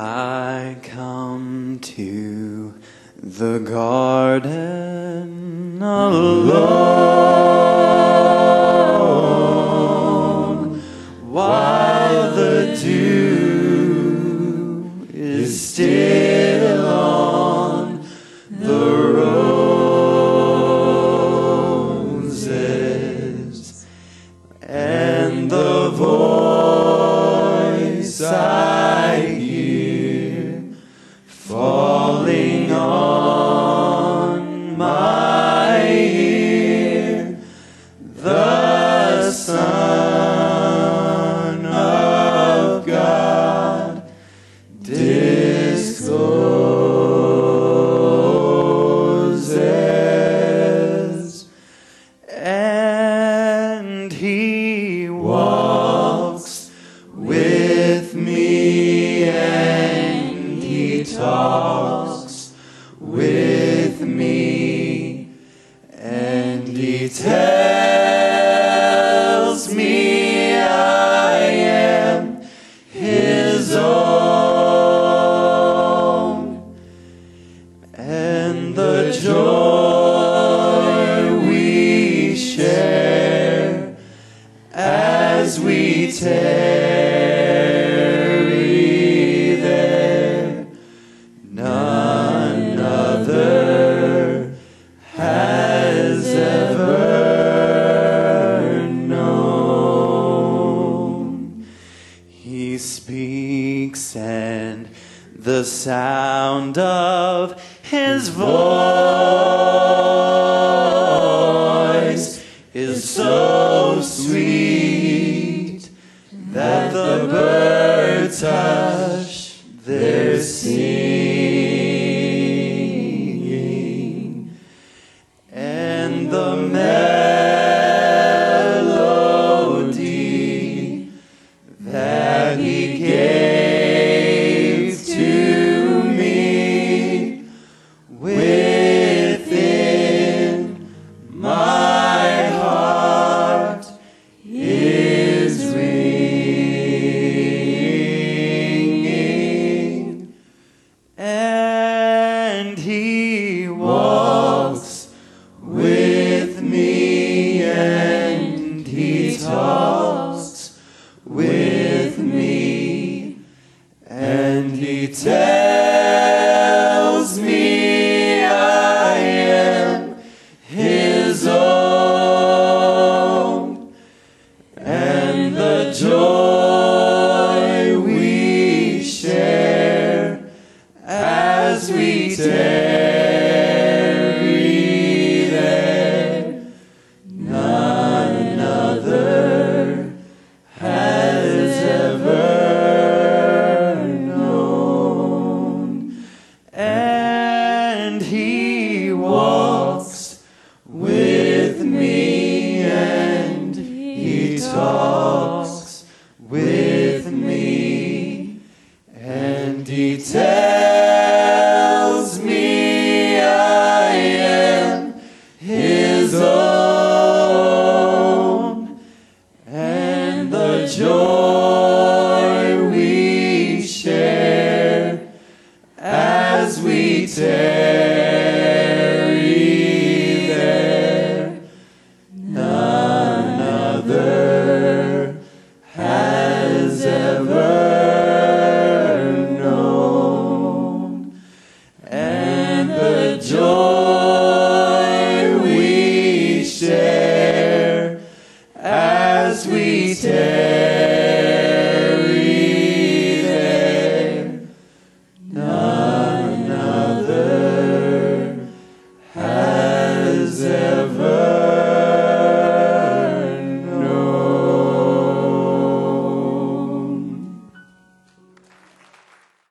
I come to the garden alone. While the dew is still falling tells me I am His own, and the joy we share as we tarry and the sound of his voice is so sweet that the birds hush their singing and the melody that he gave. and he walks with me and he talks with me. And he tells and the joy.